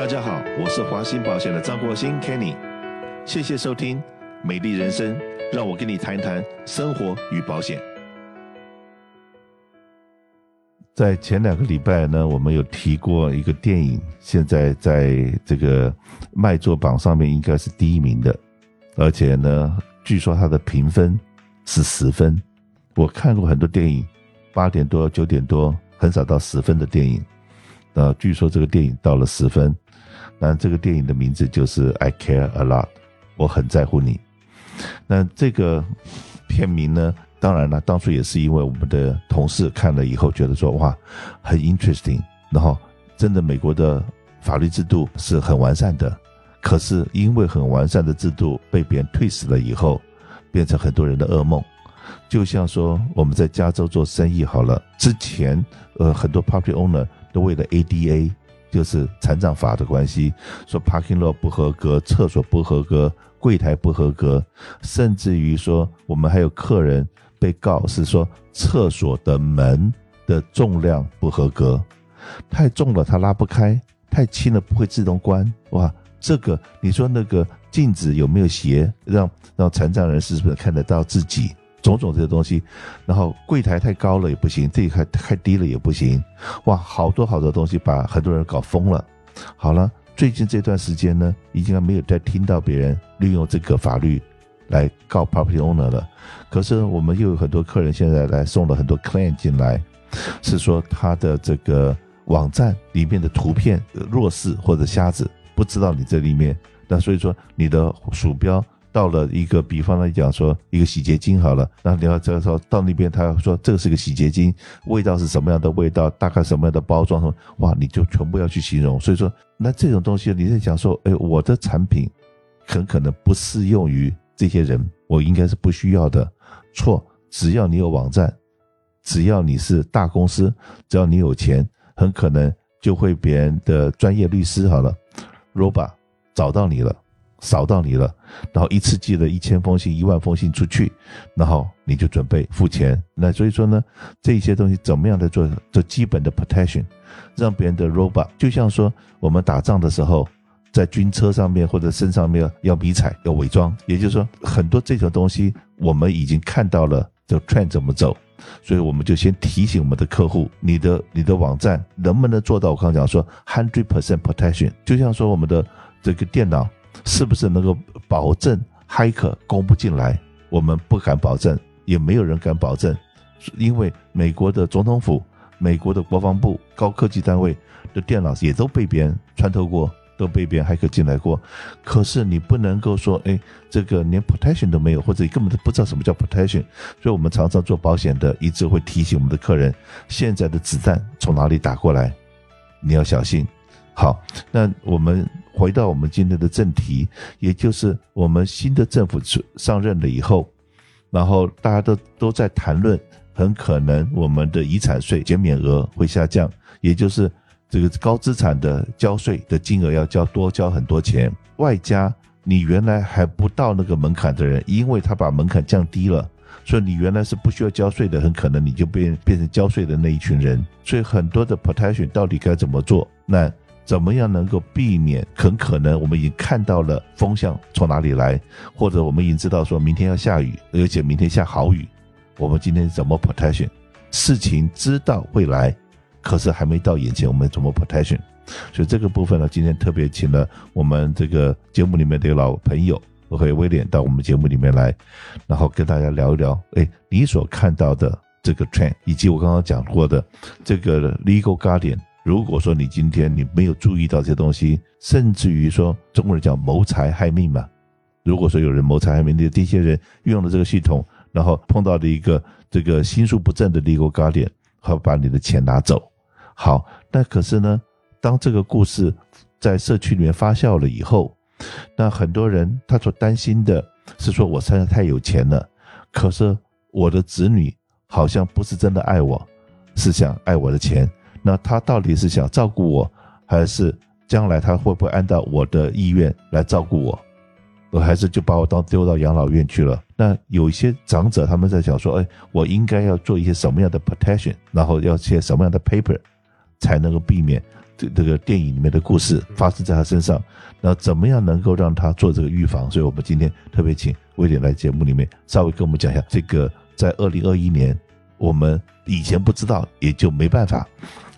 大家好，我是华兴保险的张国兴 Kenny，谢谢收听《美丽人生》，让我跟你谈谈生活与保险。在前两个礼拜呢，我们有提过一个电影，现在在这个卖座榜上面应该是第一名的，而且呢，据说它的评分是十分。我看过很多电影，八点多、九点多，很少到十分的电影。呃，据说这个电影到了十分。那这个电影的名字就是《I Care a Lot》，我很在乎你。那这个片名呢，当然了，当初也是因为我们的同事看了以后觉得说哇，很 interesting，然后真的美国的法律制度是很完善的，可是因为很完善的制度被别人推死了以后，变成很多人的噩梦。就像说我们在加州做生意好了，之前呃很多 property owner 都为了 ADA。就是残障法的关系，说 parking lot 不合格，厕所不合格，柜台不合格，甚至于说我们还有客人被告是说厕所的门的重量不合格，太重了它拉不开，太轻了不会自动关。哇，这个你说那个镜子有没有斜，让让残障人是不是看得到自己？种种这些东西，然后柜台太高了也不行，这一块太低了也不行，哇，好多好多东西把很多人搞疯了。好了，最近这段时间呢，已经没有再听到别人利用这个法律来告 property owner 了。可是我们又有很多客人现在来送了很多 claim 进来，是说他的这个网站里面的图片弱势或者瞎子，不知道你这里面，那所以说你的鼠标。到了一个，比方来讲说，一个洗洁精好了，那你要这个时候到那边，他要说这个是个洗洁精，味道是什么样的味道，大概什么样的包装，哇，你就全部要去形容。所以说，那这种东西你在讲说，哎，我的产品很可能不适用于这些人，我应该是不需要的。错，只要你有网站，只要你是大公司，只要你有钱，很可能就会别人的专业律师好了，Roba 找到你了。扫到你了，然后一次寄了一千封信、一万封信出去，然后你就准备付钱。那所以说呢，这些东西怎么样的做做基本的 protection，让别人的 robot 就像说我们打仗的时候，在军车上面或者身上面要迷彩、要伪装，也就是说很多这种东西我们已经看到了这 trend 怎么走，所以我们就先提醒我们的客户，你的你的网站能不能做到我刚刚讲说 hundred percent protection，就像说我们的这个电脑。是不是能够保证骇客攻不进来？我们不敢保证，也没有人敢保证，因为美国的总统府、美国的国防部、高科技单位的电脑也都被别人穿透过，都被别人骇客进来过。可是你不能够说，哎，这个连 protection 都没有，或者根本都不知道什么叫 protection。所以我们常常做保险的，一直会提醒我们的客人，现在的子弹从哪里打过来，你要小心。好，那我们。回到我们今天的正题，也就是我们新的政府上任了以后，然后大家都都在谈论，很可能我们的遗产税减免额会下降，也就是这个高资产的交税的金额要交多交很多钱，外加你原来还不到那个门槛的人，因为他把门槛降低了，所以你原来是不需要交税的，很可能你就变变成交税的那一群人，所以很多的 protection 到底该怎么做？那。怎么样能够避免？很可能我们已经看到了风向从哪里来，或者我们已经知道说明天要下雨，而且明天下好雨。我们今天怎么 protection？事情知道会来，可是还没到眼前，我们怎么 protection？所以这个部分呢，今天特别请了我们这个节目里面的老朋友和威廉到我们节目里面来，然后跟大家聊一聊。哎，你所看到的这个 trend，以及我刚刚讲过的这个 legal guardian。如果说你今天你没有注意到这些东西，甚至于说中国人讲谋财害命嘛，如果说有人谋财害命的这些人用了这个系统，然后碰到了一个这个心术不正的 legal guardian，和把你的钱拿走。好，那可是呢，当这个故事在社区里面发酵了以后，那很多人他所担心的是说，我实在太有钱了，可是我的子女好像不是真的爱我，是想爱我的钱。那他到底是想照顾我，还是将来他会不会按照我的意愿来照顾我？我还是就把我当丢到养老院去了？那有一些长者他们在想说，哎，我应该要做一些什么样的 protection，然后要写什么样的 paper，才能够避免这这个电影里面的故事发生在他身上，那怎么样能够让他做这个预防？所以我们今天特别请威廉来节目里面稍微跟我们讲一下，这个在二零二一年我们以前不知道也就没办法，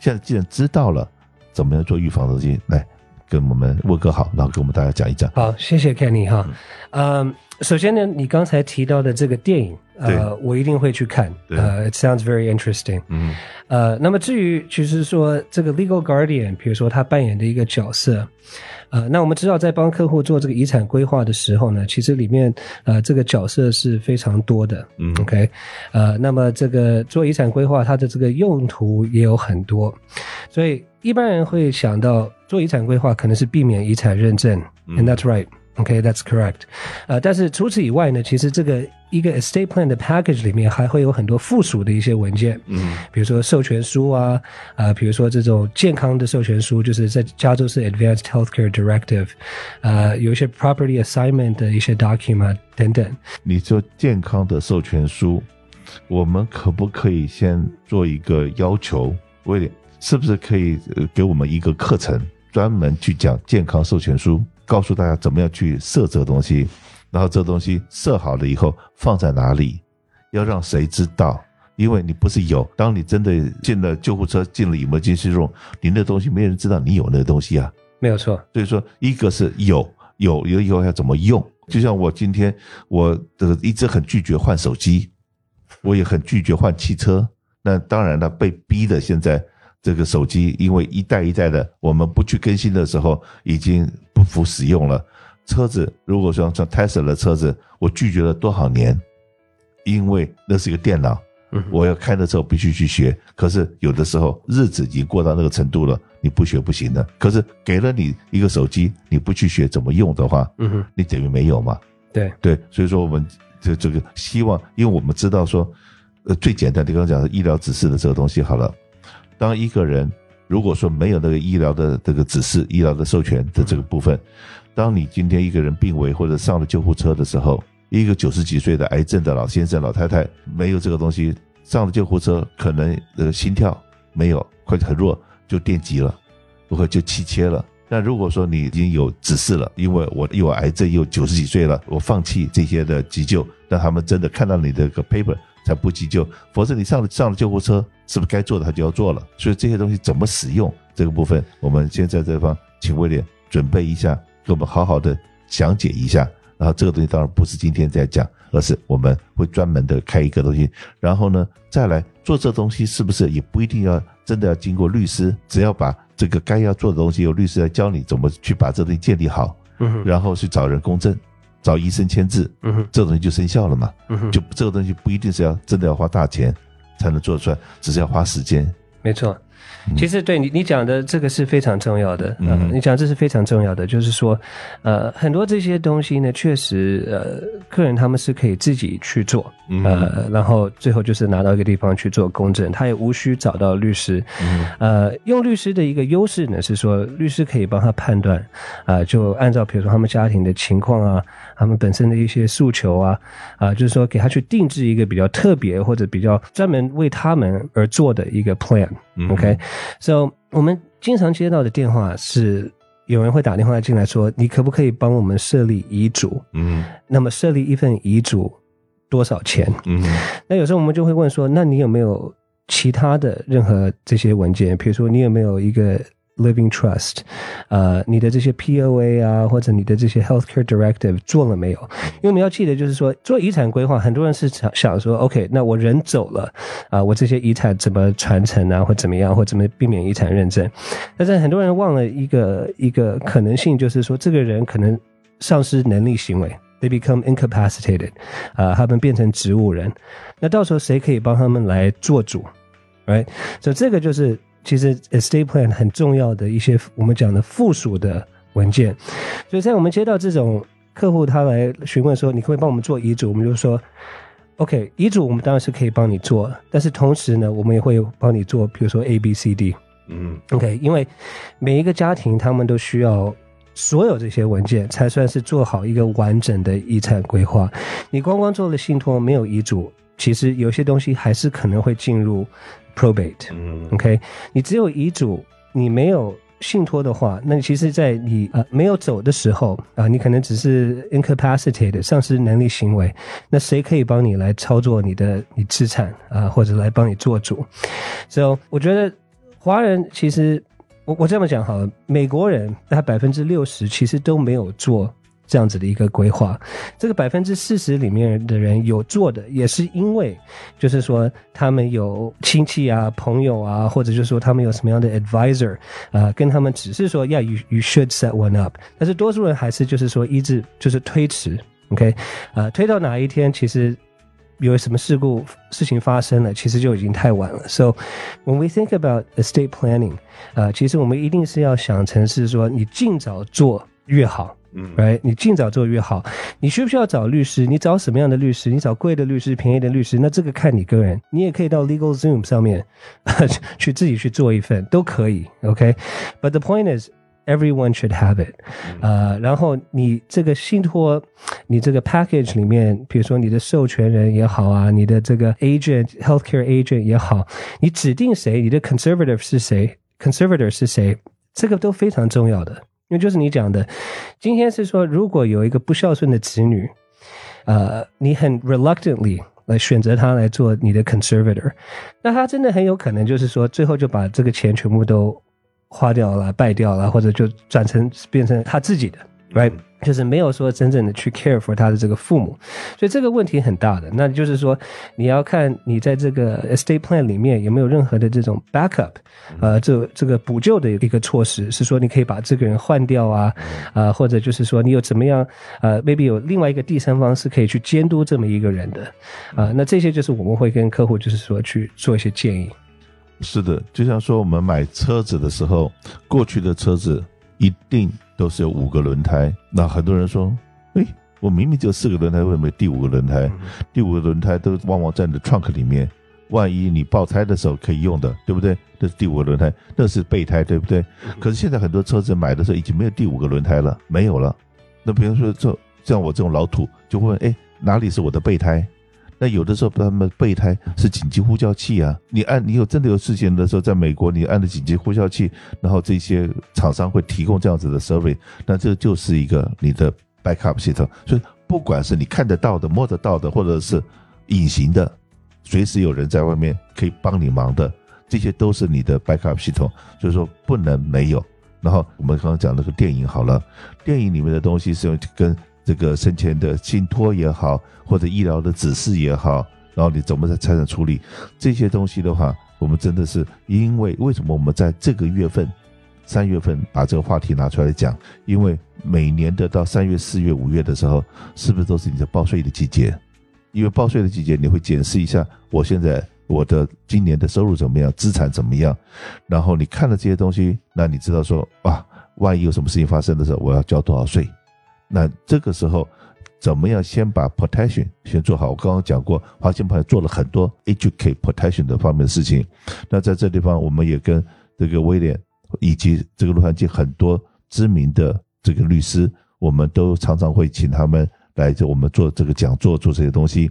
现在既然知道了，怎么样做预防的东西，来跟我们问个好，然后跟我们大家讲一讲。好，谢谢 Kenny 哈，嗯，首先呢，你刚才提到的这个电影。呃，我一定会去看。呃，It sounds very interesting。嗯，呃，那么至于就是说这个 legal guardian，比如说他扮演的一个角色，呃，那我们知道在帮客户做这个遗产规划的时候呢，其实里面呃这个角色是非常多的。嗯，OK，呃，那么这个做遗产规划，它的这个用途也有很多，所以一般人会想到做遗产规划可能是避免遗产认证。嗯，And that's right。OK，that's correct。呃，但是除此以外呢，其实这个一个 estate plan 的 package 里面还会有很多附属的一些文件，嗯，比如说授权书啊，啊、呃，比如说这种健康的授权书，就是在加州是 Advanced Healthcare Directive，呃，有一些 property assignment 的一些 document 等等。你说健康的授权书，我们可不可以先做一个要求？威廉，是不是可以给我们一个课程，专门去讲健康授权书？告诉大家怎么样去设这个东西，然后这个东西设好了以后放在哪里，要让谁知道？因为你不是有，当你真的进了救护车，进了 emergency 中你那东西没人知道你有那个东西啊。没有错。所以说，一个是有，有有以后要怎么用？就像我今天，我的一直很拒绝换手机，我也很拒绝换汽车。那当然了，被逼的现在。这个手机因为一代一代的，我们不去更新的时候，已经不服使用了。车子如果说像 Tesla 的车子，我拒绝了多少年？因为那是一个电脑，我要开的时候必须去学。可是有的时候日子已经过到那个程度了，你不学不行的。可是给了你一个手机，你不去学怎么用的话，嗯哼，你等于没有嘛？对对，所以说我们这这个希望，因为我们知道说，呃，最简单，的刚刚讲的医疗指示的这个东西好了。当一个人如果说没有那个医疗的这个指示、医疗的授权的这个部分，当你今天一个人病危或者上了救护车的时候，一个九十几岁的癌症的老先生、老太太没有这个东西，上了救护车可能呃心跳没有，或者很弱就电击了，不会就气切了。但如果说你已经有指示了，因为我有癌症又九十几岁了，我放弃这些的急救，让他们真的看到你的个 paper。才不急救，否则你上了上了救护车，是不是该做的他就要做了？所以这些东西怎么使用这个部分，我们先在这方请威廉准备一下，给我们好好的讲解一下。然后这个东西当然不是今天在讲，而是我们会专门的开一个东西。然后呢，再来做这东西，是不是也不一定要真的要经过律师？只要把这个该要做的东西，由律师来教你怎么去把这东西建立好，然后去找人公证。找医生签字，嗯哼，这个东西就生效了嘛，嗯哼，就这个东西不一定是要真的要花大钱才能做出来，只是要花时间，没错。其实对你你讲的这个是非常重要的，嗯、呃，你讲这是非常重要的，就是说，呃，很多这些东西呢，确实，呃，客人他们是可以自己去做，呃，然后最后就是拿到一个地方去做公证，他也无需找到律师，呃，用律师的一个优势呢是说，律师可以帮他判断，啊、呃，就按照比如说他们家庭的情况啊，他们本身的一些诉求啊，啊、呃，就是说给他去定制一个比较特别或者比较专门为他们而做的一个 plan。OK，so 我们经常接到的电话是有人会打电话进来说，你可不可以帮我们设立遗嘱？嗯，那么设立一份遗嘱多少钱？嗯，那有时候我们就会问说，那你有没有其他的任何这些文件？比如说你有没有一个？Living Trust，呃，你的这些 POA 啊，或者你的这些 Healthcare Directive 做了没有？因为我们要记得，就是说做遗产规划，很多人是想想说，OK，那我人走了，啊、呃，我这些遗产怎么传承啊，或怎么样，或怎么避免遗产认证？但是很多人忘了一个一个可能性，就是说这个人可能丧失能力行为，they become incapacitated，啊、呃，他们变成植物人，那到时候谁可以帮他们来做主？Right？所以这个就是。其实 estate plan 很重要的一些我们讲的附属的文件，所以在我们接到这种客户他来询问说，你可不可以帮我们做遗嘱？我们就说，OK，遗嘱我们当然是可以帮你做，但是同时呢，我们也会帮你做，比如说 A、B、C、D，嗯，OK，因为每一个家庭他们都需要所有这些文件，才算是做好一个完整的遗产规划。你光光做了信托，没有遗嘱，其实有些东西还是可能会进入。probate，OK，、okay? 你只有遗嘱，你没有信托的话，那其实，在你呃没有走的时候啊、呃，你可能只是 incapacitated 丧失能力行为，那谁可以帮你来操作你的你资产啊、呃，或者来帮你做主？所以我觉得华人其实我我这么讲好了，美国人他百分之六十其实都没有做。这样子的一个规划，这个百分之四十里面的人有做的，也是因为，就是说他们有亲戚啊、朋友啊，或者就是说他们有什么样的 advisor 啊、跟他们只是说要 you you should set one up，但是多数人还是就是说一直就是推迟，OK，呃，推到哪一天其实有什么事故事情发生了，其实就已经太晚了。So when we think about estate planning，啊、呃，其实我们一定是要想成是说你尽早做越好。嗯，right，你尽早做越好。你需不需要找律师？你找什么样的律师？你找贵的律师，便宜的律师？那这个看你个人。你也可以到 LegalZoom 上面 去自己去做一份，都可以。OK，but、okay? the point is everyone should have it。呃，然后你这个信托，你这个 package 里面，比如说你的授权人也好啊，你的这个 agent，healthcare agent 也好，你指定谁，你的 conservative 是谁，conservator 是谁，这个都非常重要的。因为就是你讲的，今天是说，如果有一个不孝顺的子女，呃，你很 reluctantly 来选择他来做你的 conservator，那他真的很有可能就是说，最后就把这个钱全部都花掉了、败掉了，或者就转成变成他自己的，right？就是没有说真正的去 care for 他的这个父母，所以这个问题很大的。那就是说，你要看你在这个 estate plan 里面有没有任何的这种 backup，呃，这这个补救的一个措施，是说你可以把这个人换掉啊，啊、呃，或者就是说你有怎么样，呃，maybe 有另外一个第三方是可以去监督这么一个人的，啊、呃，那这些就是我们会跟客户就是说去做一些建议。是的，就像说我们买车子的时候，过去的车子一定。都是有五个轮胎，那很多人说，哎，我明明就四个轮胎，为什么第五个轮胎？第五个轮胎都往往在你的 trunk 里面，万一你爆胎的时候可以用的，对不对？这是第五个轮胎，那是备胎，对不对？可是现在很多车子买的时候已经没有第五个轮胎了，没有了。那比如说，这像我这种老土，就会问，哎，哪里是我的备胎？那有的时候，他们备胎是紧急呼叫器啊。你按，你有真的有事情的时候，在美国，你按的紧急呼叫器，然后这些厂商会提供这样子的 service，那这就是一个你的 backup 系统。所以，不管是你看得到的、摸得到的，或者是隐形的，随时有人在外面可以帮你忙的，这些都是你的 backup 系统。所以说，不能没有。然后我们刚刚讲那个电影好了，电影里面的东西是用跟。这个生前的信托也好，或者医疗的指示也好，然后你怎么在财产处理这些东西的话，我们真的是因为为什么我们在这个月份三月份把这个话题拿出来讲？因为每年的到三月、四月、五月的时候，是不是都是你的报税的季节？因为报税的季节，你会检视一下我现在我的今年的收入怎么样，资产怎么样，然后你看了这些东西，那你知道说哇，万一有什么事情发生的时候，我要交多少税？那这个时候，怎么样先把 protection 先做好？我刚刚讲过，华信朋友做了很多 educate protection 的方面的事情。那在这地方，我们也跟这个威廉以及这个洛杉矶很多知名的这个律师，我们都常常会请他们来这我们做这个讲座，做这些东西。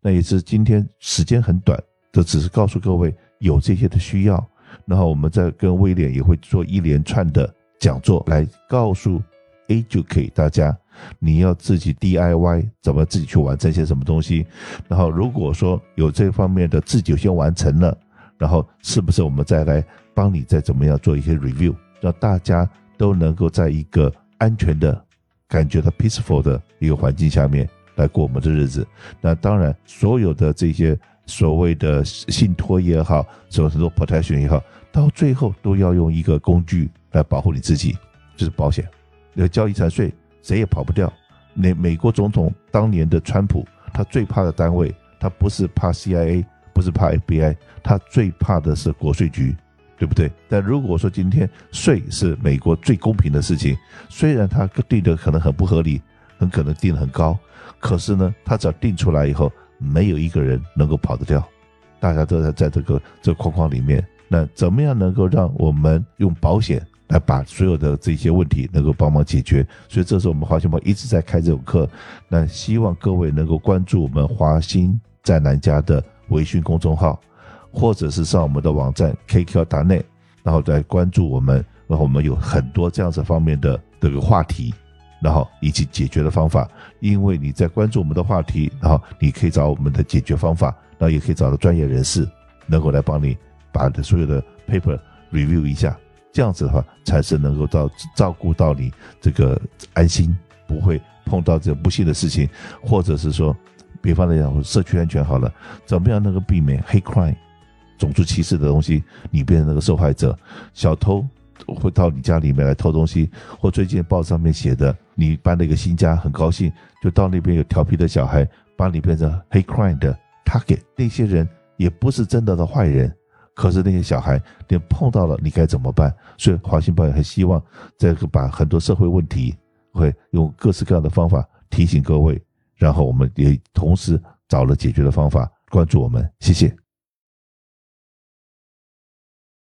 那也是今天时间很短，这只是告诉各位有这些的需要。然后我们再跟威廉也会做一连串的讲座来告诉。Educate 大家，你要自己 DIY 怎么自己去完成些什么东西，然后如果说有这方面的自己先完成了，然后是不是我们再来帮你再怎么样做一些 review，让大家都能够在一个安全的、感觉到 peaceful 的一个环境下面来过我们的日子。那当然，所有的这些所谓的信托也好，什么什么 protection 也好，到最后都要用一个工具来保护你自己，就是保险。要交遗产税，谁也跑不掉。美美国总统当年的川普，他最怕的单位，他不是怕 CIA，不是怕 FBI，他最怕的是国税局，对不对？但如果说今天税是美国最公平的事情，虽然他定的可能很不合理，很可能定的很高，可是呢，他只要定出来以后，没有一个人能够跑得掉，大家都在在这个这个框框里面。那怎么样能够让我们用保险？来把所有的这些问题能够帮忙解决，所以这是我们华兴报一直在开这种课。那希望各位能够关注我们华兴在南加的微信公众号，或者是上我们的网站 KQ 达内然后再关注我们然后我们有很多这样子方面的这个话题，然后以及解决的方法。因为你在关注我们的话题，然后你可以找我们的解决方法，然后也可以找到专业人士，能够来帮你把所有的 paper review 一下。这样子的话，才是能够到照顾到你这个安心，不会碰到这不幸的事情，或者是说，比方来讲，社区安全好了，怎么样能够避免黑 crime？种族歧视的东西，你变成那个受害者，小偷会到你家里面来偷东西，或最近报上面写的，你搬了一个新家，很高兴，就到那边有调皮的小孩，把你变成黑 crime 的 target。那些人也不是真的的坏人，可是那些小孩，连碰到了，你该怎么办？所以华新报也很希望，这个把很多社会问题，会用各式各样的方法提醒各位，然后我们也同时找了解决的方法，关注我们，谢谢。